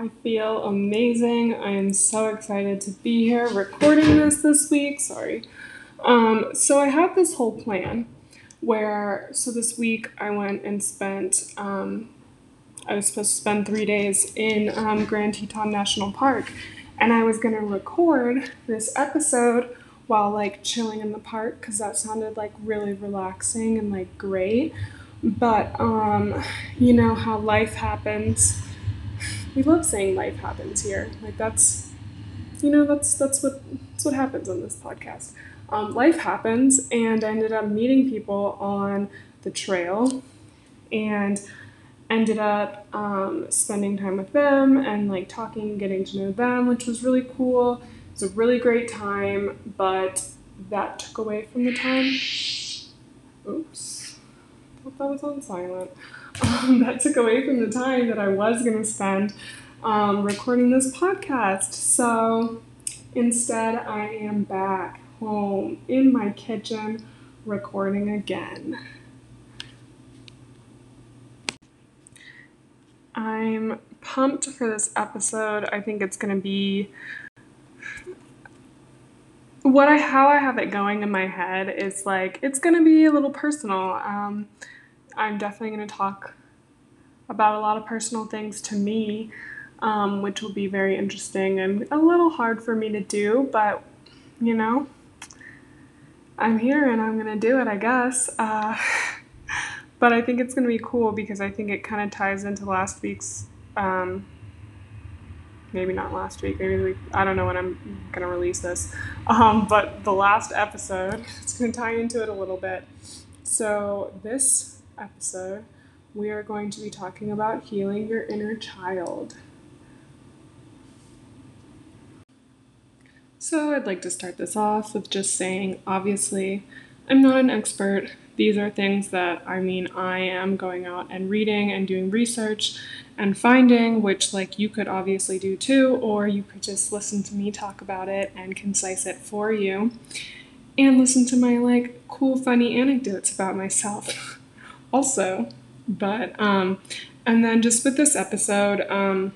I feel amazing. I am so excited to be here recording this this week. Sorry. Um, so I had this whole plan where, so this week I went and spent, um, I was supposed to spend three days in um, Grand Teton National Park, and I was going to record this episode while like chilling in the park because that sounded like really relaxing and like great. But um, you know how life happens. We love saying life happens here. Like that's you know that's that's what that's what happens on this podcast. Um, life happens, and I ended up meeting people on the trail, and ended up um, spending time with them and like talking, getting to know them, which was really cool. It was a really great time, but that took away from the time. Oops I thought that was on silent. Um, that took away from the time that I was going to spend um, recording this podcast. So instead, I am back home in my kitchen recording again. I'm pumped for this episode. I think it's going to be what I how I have it going in my head is like it's gonna be a little personal. Um, I'm definitely gonna talk about a lot of personal things to me, um, which will be very interesting and a little hard for me to do, but you know, I'm here and I'm gonna do it, I guess. Uh, but I think it's gonna be cool because I think it kind of ties into last week's. Um, maybe not last week, maybe week, I don't know when I'm going to release this. Um, but the last episode, it's going to tie into it a little bit. So, this episode, we are going to be talking about healing your inner child. So, I'd like to start this off with just saying obviously, I'm not an expert. These are things that I mean, I am going out and reading and doing research and finding, which like you could obviously do too, or you could just listen to me talk about it and concise it for you, and listen to my like cool, funny anecdotes about myself also. But um, and then just with this episode, um,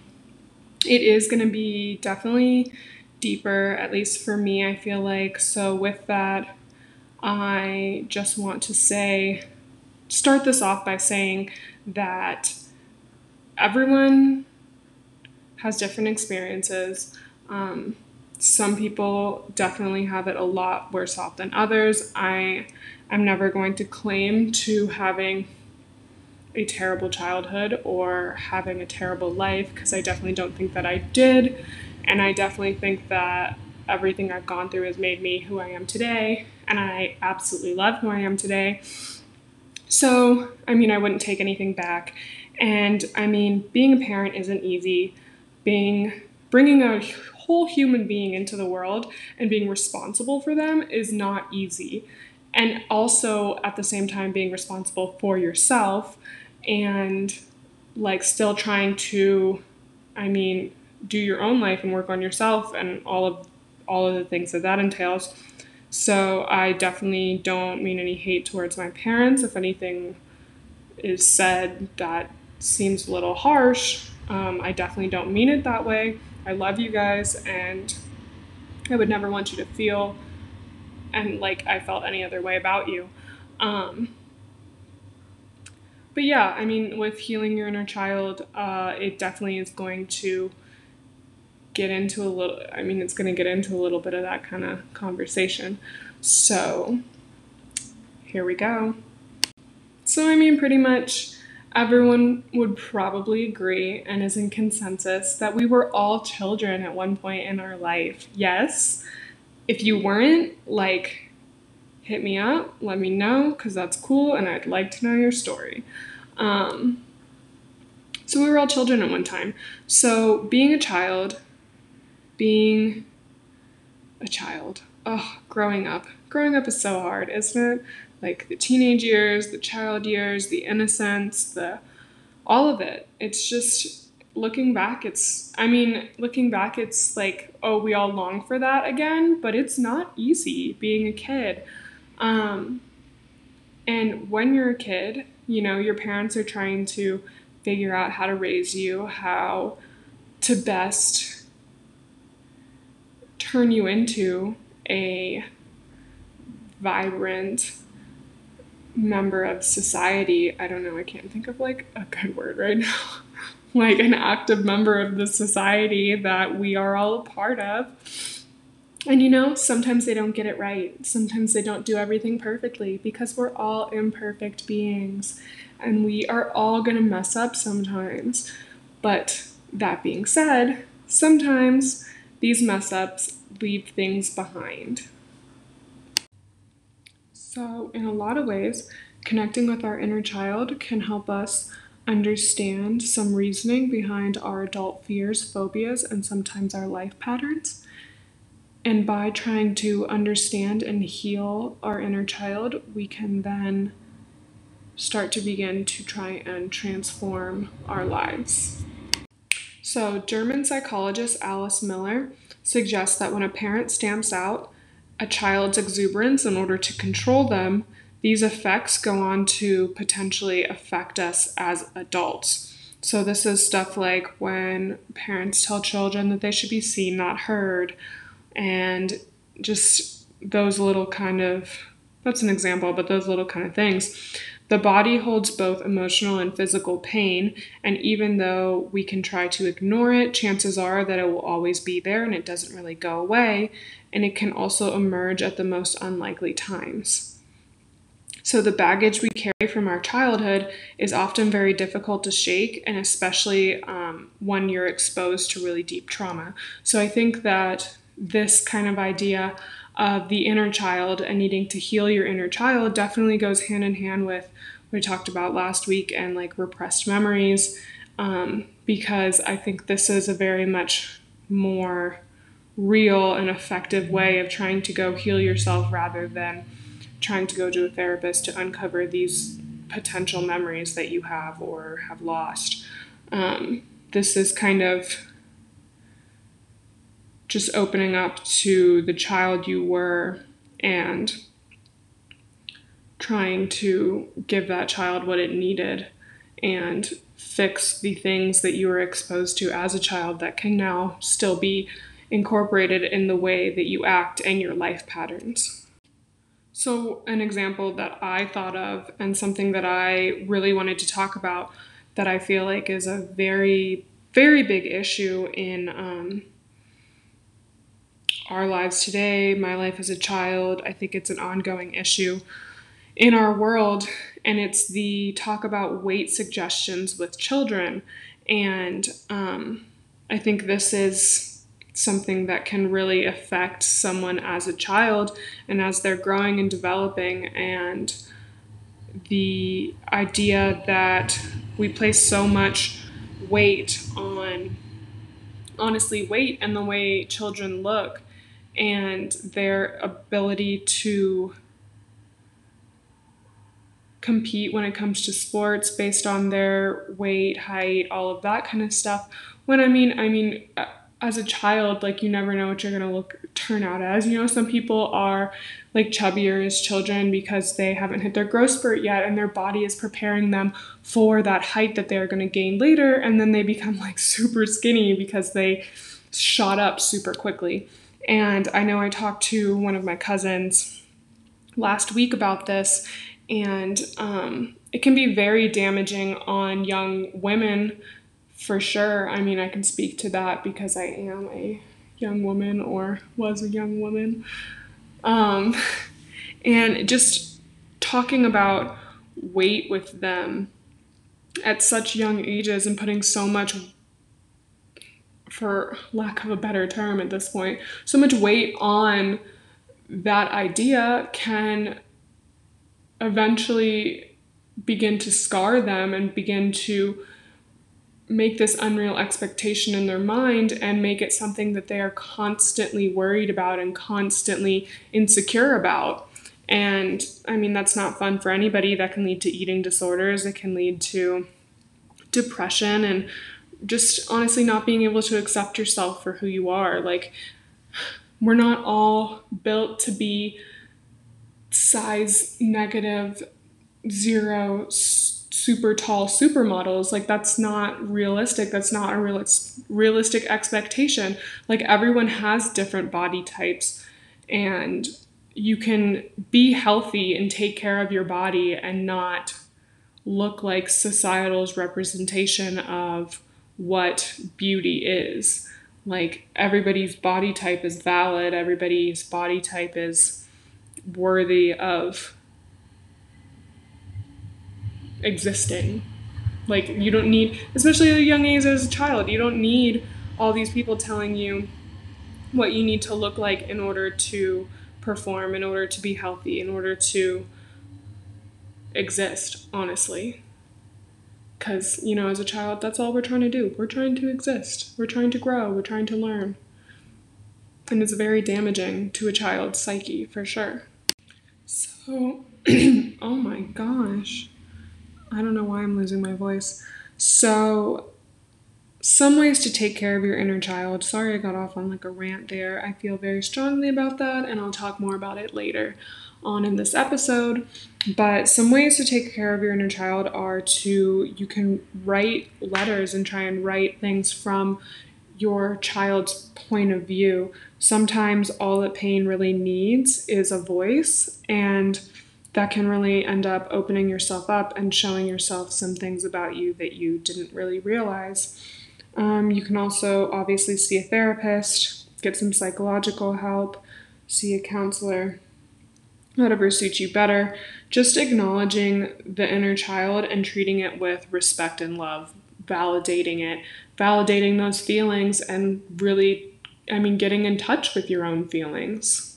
it is going to be definitely deeper, at least for me. I feel like so. With that, I just want to say, start this off by saying that everyone has different experiences. Um, some people definitely have it a lot worse off than others. I am never going to claim to having a terrible childhood or having a terrible life because I definitely don't think that I did. And I definitely think that everything I've gone through has made me who I am today. And I absolutely love who I am today. So, I mean, I wouldn't take anything back. And I mean, being a parent isn't easy. Being bringing a whole human being into the world and being responsible for them is not easy. And also at the same time being responsible for yourself and like still trying to I mean, do your own life and work on yourself and all of all of the things that that entails. So I definitely don't mean any hate towards my parents. If anything is said that seems a little harsh. Um, I definitely don't mean it that way. I love you guys, and I would never want you to feel and like I felt any other way about you. Um, but yeah, I mean, with healing your inner child, uh, it definitely is going to get into a little, I mean, it's going to get into a little bit of that kind of conversation. So here we go. So, I mean, pretty much everyone would probably agree and is in consensus that we were all children at one point in our life. Yes. If you weren't, like, hit me up, let me know, because that's cool and I'd like to know your story. Um, so we were all children at one time. So being a child, being a child, oh, growing up. Growing up is so hard, isn't it? like the teenage years, the child years, the innocence, the all of it. It's just looking back, it's I mean, looking back it's like, oh, we all long for that again, but it's not easy being a kid. Um and when you're a kid, you know, your parents are trying to figure out how to raise you, how to best turn you into a vibrant member of society. I don't know, I can't think of like a good word right now. like an active member of the society that we are all a part of. And you know, sometimes they don't get it right. Sometimes they don't do everything perfectly because we're all imperfect beings and we are all going to mess up sometimes. But that being said, sometimes these mess ups leave things behind. So, in a lot of ways, connecting with our inner child can help us understand some reasoning behind our adult fears, phobias, and sometimes our life patterns. And by trying to understand and heal our inner child, we can then start to begin to try and transform our lives. So, German psychologist Alice Miller suggests that when a parent stamps out a child's exuberance in order to control them, these effects go on to potentially affect us as adults. So, this is stuff like when parents tell children that they should be seen, not heard, and just those little kind of that's an example, but those little kind of things. The body holds both emotional and physical pain, and even though we can try to ignore it, chances are that it will always be there and it doesn't really go away, and it can also emerge at the most unlikely times. So, the baggage we carry from our childhood is often very difficult to shake, and especially um, when you're exposed to really deep trauma. So, I think that this kind of idea of the inner child and needing to heal your inner child definitely goes hand in hand with what we talked about last week and like repressed memories um, because I think this is a very much more real and effective way of trying to go heal yourself rather than trying to go to a therapist to uncover these potential memories that you have or have lost. Um, this is kind of just opening up to the child you were and trying to give that child what it needed and fix the things that you were exposed to as a child that can now still be incorporated in the way that you act and your life patterns. So, an example that I thought of and something that I really wanted to talk about that I feel like is a very, very big issue in um, our lives today, my life as a child. I think it's an ongoing issue in our world, and it's the talk about weight suggestions with children. And um, I think this is something that can really affect someone as a child and as they're growing and developing. And the idea that we place so much weight on honestly weight and the way children look and their ability to compete when it comes to sports based on their weight, height, all of that kind of stuff. When I mean, I mean, uh, as a child, like you never know what you're gonna look turn out as. You know, some people are like chubbier as children because they haven't hit their growth spurt yet, and their body is preparing them for that height that they're gonna gain later, and then they become like super skinny because they shot up super quickly. And I know I talked to one of my cousins last week about this, and um, it can be very damaging on young women for sure. I mean, I can speak to that because I am a young woman or was a young woman. Um, and just talking about weight with them at such young ages and putting so much for lack of a better term at this point, so much weight on that idea can eventually begin to scar them and begin to make this unreal expectation in their mind and make it something that they are constantly worried about and constantly insecure about. And I mean, that's not fun for anybody. That can lead to eating disorders, it can lead to depression and just honestly not being able to accept yourself for who you are. Like, we're not all built to be size negative zero super tall supermodels. Like that's not realistic. That's not a real, realistic expectation. Like everyone has different body types and you can be healthy and take care of your body and not look like societal's representation of what beauty is. Like everybody's body type is valid, everybody's body type is worthy of existing. Like you don't need, especially at a young age as a child, you don't need all these people telling you what you need to look like in order to perform, in order to be healthy, in order to exist, honestly. Because, you know, as a child, that's all we're trying to do. We're trying to exist, we're trying to grow, we're trying to learn. And it's very damaging to a child's psyche, for sure. So, oh my gosh. I don't know why I'm losing my voice. So, some ways to take care of your inner child. Sorry I got off on like a rant there. I feel very strongly about that, and I'll talk more about it later on in this episode. But some ways to take care of your inner child are to you can write letters and try and write things from your child's point of view. Sometimes all that pain really needs is a voice, and that can really end up opening yourself up and showing yourself some things about you that you didn't really realize. Um, you can also obviously see a therapist, get some psychological help, see a counselor, whatever suits you better. Just acknowledging the inner child and treating it with respect and love, validating it, validating those feelings, and really, I mean, getting in touch with your own feelings.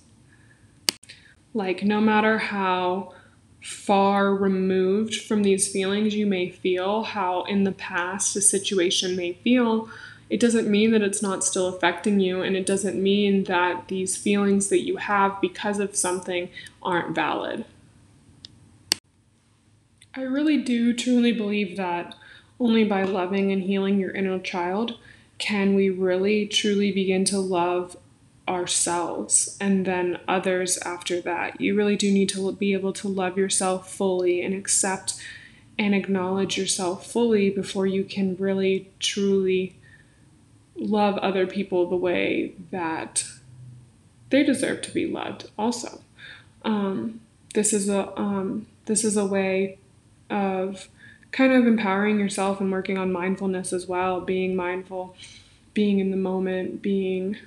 Like, no matter how far removed from these feelings you may feel, how in the past a situation may feel, it doesn't mean that it's not still affecting you, and it doesn't mean that these feelings that you have because of something aren't valid. I really do truly believe that only by loving and healing your inner child can we really truly begin to love ourselves and then others after that. You really do need to be able to love yourself fully and accept and acknowledge yourself fully before you can really truly love other people the way that they deserve to be loved also. Um, this is a um, this is a way of kind of empowering yourself and working on mindfulness as well, being mindful, being in the moment, being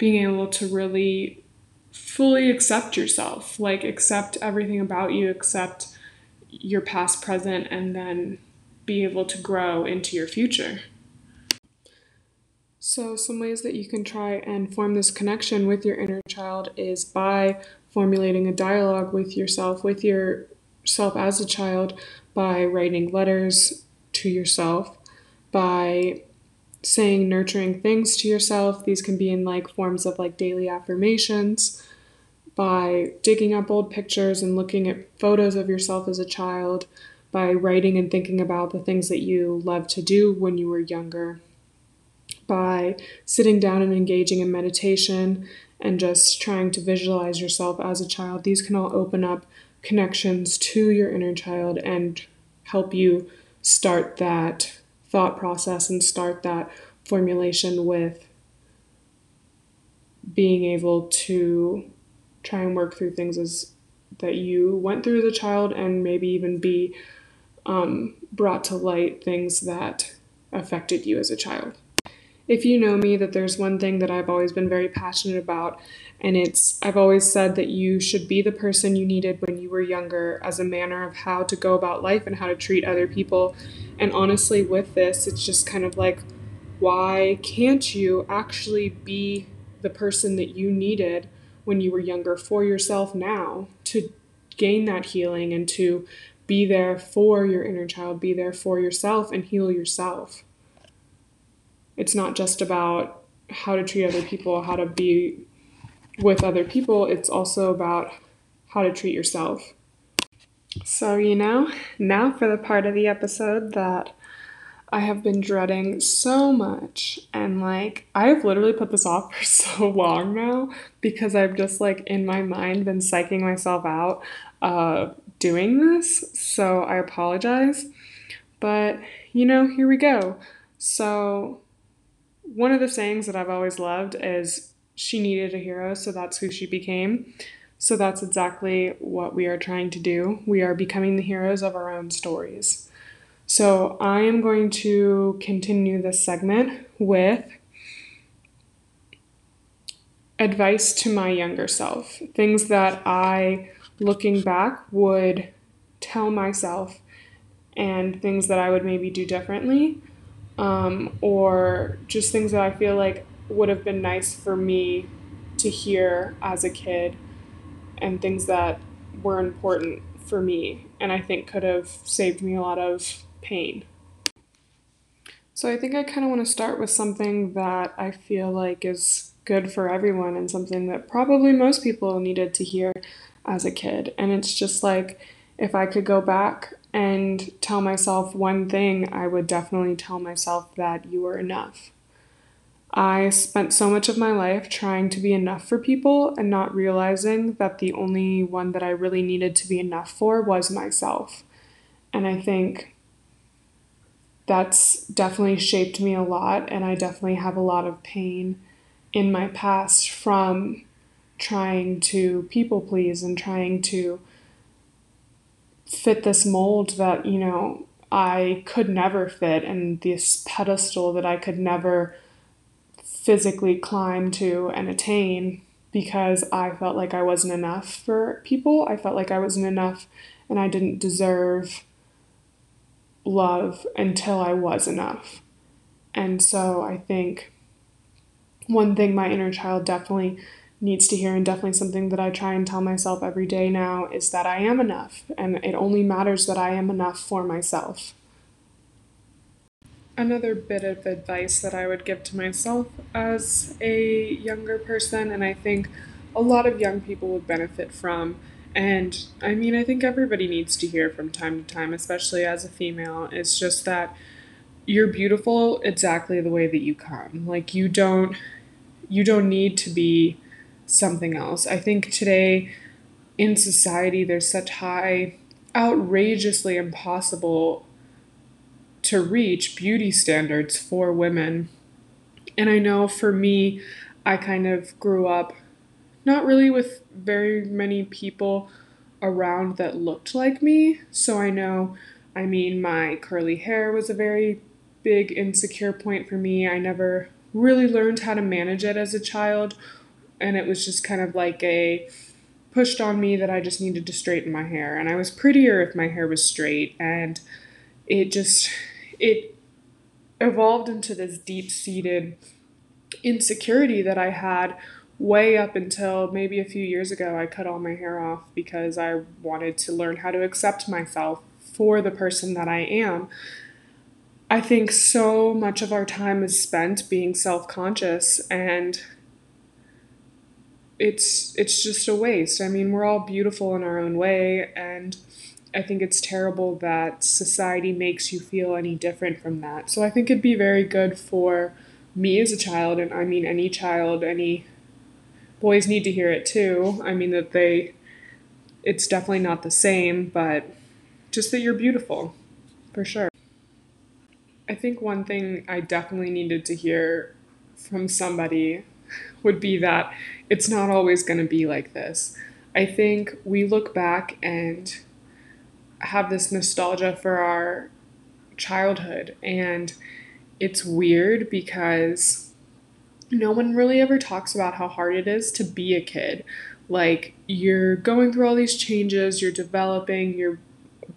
being able to really fully accept yourself, like accept everything about you, accept your past, present, and then be able to grow into your future. So, some ways that you can try and form this connection with your inner child is by formulating a dialogue with yourself, with yourself as a child, by writing letters to yourself, by saying nurturing things to yourself. These can be in like forms of like daily affirmations, by digging up old pictures and looking at photos of yourself as a child, by writing and thinking about the things that you loved to do when you were younger, by sitting down and engaging in meditation and just trying to visualize yourself as a child. These can all open up connections to your inner child and help you start that thought process and start that formulation with being able to try and work through things as that you went through as a child and maybe even be um, brought to light things that affected you as a child. If you know me, that there's one thing that I've always been very passionate about, and it's I've always said that you should be the person you needed when you were younger as a manner of how to go about life and how to treat other people and honestly, with this, it's just kind of like, why can't you actually be the person that you needed when you were younger for yourself now to gain that healing and to be there for your inner child, be there for yourself and heal yourself? It's not just about how to treat other people, how to be with other people, it's also about how to treat yourself. So, you know, now for the part of the episode that I have been dreading so much. And like, I've literally put this off for so long now because I've just like in my mind been psyching myself out uh, doing this, so I apologize. But, you know, here we go. So, one of the sayings that I've always loved is she needed a hero, so that's who she became. So, that's exactly what we are trying to do. We are becoming the heroes of our own stories. So, I am going to continue this segment with advice to my younger self, things that I, looking back, would tell myself, and things that I would maybe do differently, um, or just things that I feel like would have been nice for me to hear as a kid, and things that were important for me, and I think could have saved me a lot of pain. So I think I kind of want to start with something that I feel like is good for everyone and something that probably most people needed to hear as a kid. And it's just like if I could go back and tell myself one thing, I would definitely tell myself that you are enough. I spent so much of my life trying to be enough for people and not realizing that the only one that I really needed to be enough for was myself. And I think that's definitely shaped me a lot, and I definitely have a lot of pain in my past from trying to people please and trying to fit this mold that, you know, I could never fit and this pedestal that I could never physically climb to and attain because I felt like I wasn't enough for people. I felt like I wasn't enough and I didn't deserve love until I was enough. And so I think one thing my inner child definitely needs to hear, and definitely something that I try and tell myself every day now, is that I am enough, and it only matters that I am enough for myself. Another bit of advice that I would give to myself as a younger person, and I think a lot of young people would benefit from. And I mean, I think everybody needs to hear from time to time, especially as a female. It's just that you're beautiful exactly the way that you come. Like, you don't you don't need to be something else. I think today in society there's such high, outrageously impossible to reach beauty standards for women. And I know for me, I kind of grew up not really with very many people around that looked like me. So I know, I mean, my curly hair was a very big insecure point for me. I never really learned how to manage it as a child. And it was just kind of like a pushed on me that I just needed to straighten my hair. And I was prettier if my hair was straight. And it just, it evolved into this deep seated insecurity that I had way up until maybe a few years ago. I cut all my hair off because I wanted to learn how to accept myself for the person that I am. I think so much of our time is spent being self-conscious and it's it's just a waste. I mean, we're all beautiful in our own way and I think it's terrible that society makes you feel any different from that. So I think it'd be very good for me as a child and I mean any child, any boys need to hear it too. I mean that they it's definitely not the same, but just that you're beautiful for sure. I think one thing I definitely needed to hear from somebody would be that it's not always going to be like this. I think we look back and have this nostalgia for our childhood, and it's weird because no one really ever talks about how hard it is to be a kid. Like, you're going through all these changes, you're developing, your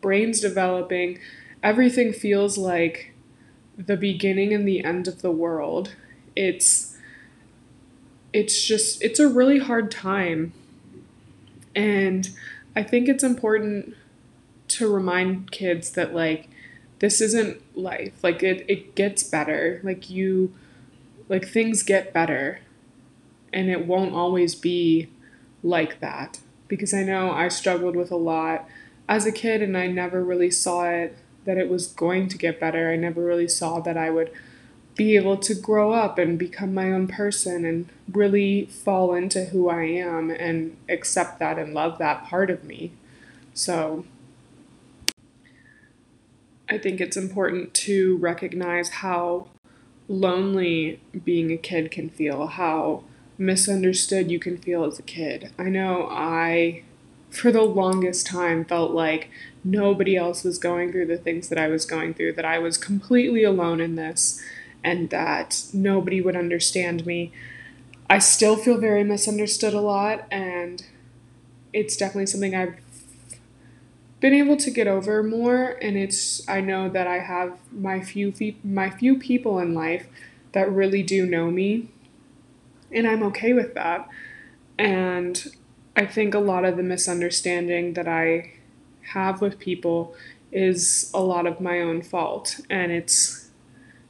brain's developing, everything feels like the beginning and the end of the world. It's it's just it's a really hard time. And I think it's important to remind kids that like this isn't life. Like it it gets better. Like you like things get better. And it won't always be like that because I know I struggled with a lot as a kid and I never really saw it that it was going to get better. I never really saw that I would be able to grow up and become my own person and really fall into who I am and accept that and love that part of me. So I think it's important to recognize how lonely being a kid can feel, how misunderstood you can feel as a kid. I know I, for the longest time, felt like nobody else was going through the things that I was going through, that I was completely alone in this, and that nobody would understand me. I still feel very misunderstood a lot, and it's definitely something I've been able to get over more and it's I know that I have my few fe- my few people in life that really do know me and I'm okay with that. And I think a lot of the misunderstanding that I have with people is a lot of my own fault and it's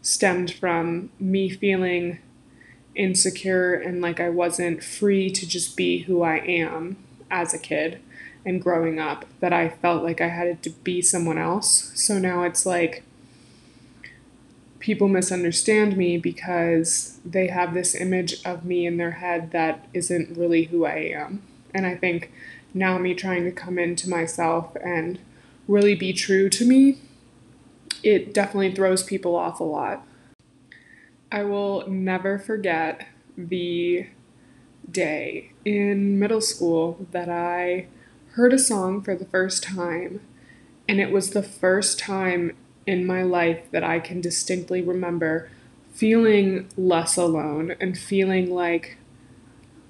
stemmed from me feeling insecure and like I wasn't free to just be who I am as a kid and growing up that I felt like I had to be someone else. So now it's like people misunderstand me because they have this image of me in their head that isn't really who I am. And I think now me trying to come into myself and really be true to me, it definitely throws people off a lot. I will never forget the day in middle school that I heard a song for the first time, and it was the first time in my life that I can distinctly remember feeling less alone and feeling like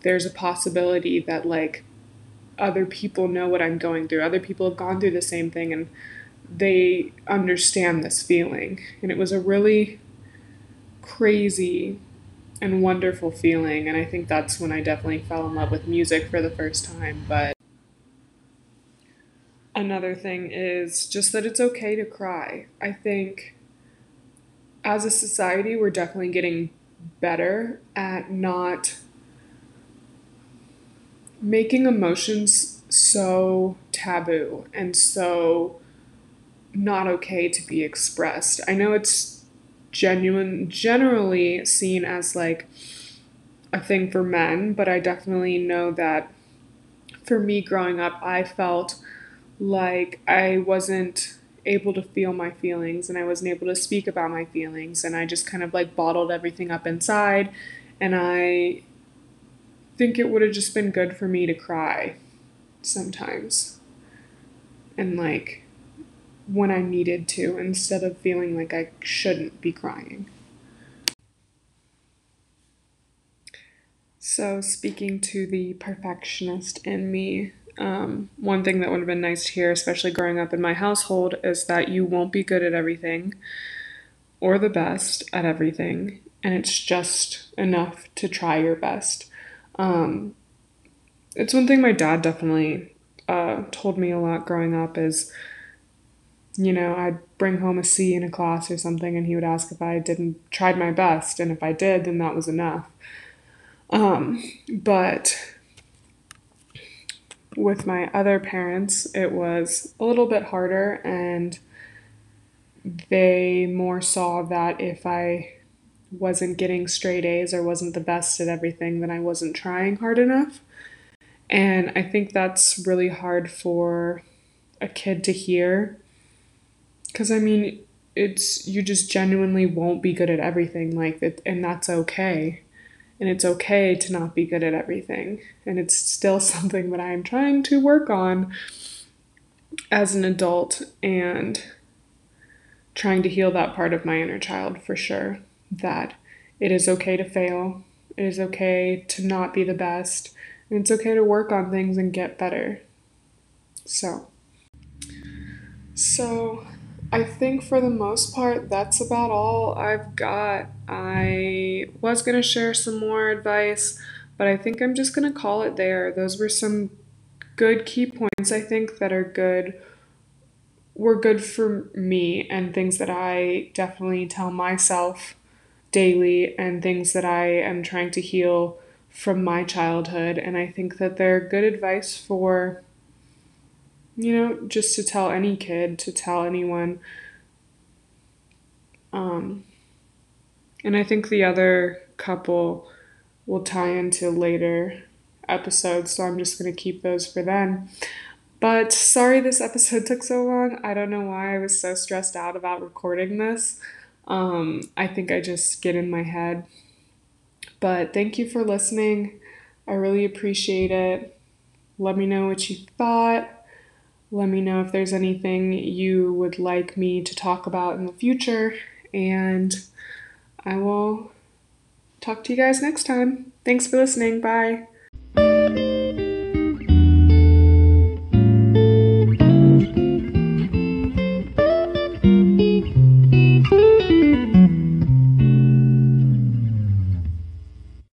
there's a possibility that like other people know what I'm going through. Other people have gone through the same thing and they understand this feeling. And it was a really crazy and wonderful feeling. And I think that's when I definitely fell in love with music for the first time. But another thing is just that it's okay to cry. I think as a society, we're definitely getting better at not making emotions so taboo and so not okay to be expressed. I know it's genuine generally seen as like a thing for men, but I definitely know that for me growing up, I felt like I wasn't able to feel my feelings and I wasn't able to speak about my feelings and I just kind of like bottled everything up inside and I think it would have just been good for me to cry sometimes and like when I needed to instead of feeling like I shouldn't be crying. So, speaking to the perfectionist in me, um, one thing that would have been nice to hear, especially growing up in my household, is that you won't be good at everything or the best at everything, and it's just enough to try your best. Um, it's one thing my dad definitely uh, told me a lot growing up is, you know, I'd bring home a C in a class or something, and he would ask if I didn't tried my best, and if I did, then that was enough. Um, but with my other parents, it was a little bit harder, and they more saw that if I wasn't getting straight A's or wasn't the best at everything, then I wasn't trying hard enough. And I think that's really hard for a kid to hear. Because, I mean, it's you just genuinely won't be good at everything, like and that's okay and it's okay to not be good at everything. And it's still something that I'm trying to work on as an adult and trying to heal that part of my inner child for sure. That it is okay to fail, it is okay to not be the best, and it's okay to work on things and get better. So, so I think for the most part, that's about all I've got. I was going to share some more advice, but I think I'm just going to call it there. Those were some good key points, I think, that are good, were good for me, and things that I definitely tell myself daily, and things that I am trying to heal from my childhood. And I think that they're good advice for you know, just to tell any kid, to tell anyone. Um, and I think the other couple will tie into later episodes, so I'm just going to keep those for then. But sorry this episode took so long. I don't know why I was so stressed out about recording this. Um, I think I just get in my head. But thank you for listening. I really appreciate it. Let me know what you thought. Let me know if there's anything you would like me to talk about in the future. And I will talk to you guys next time. Thanks for listening. Bye.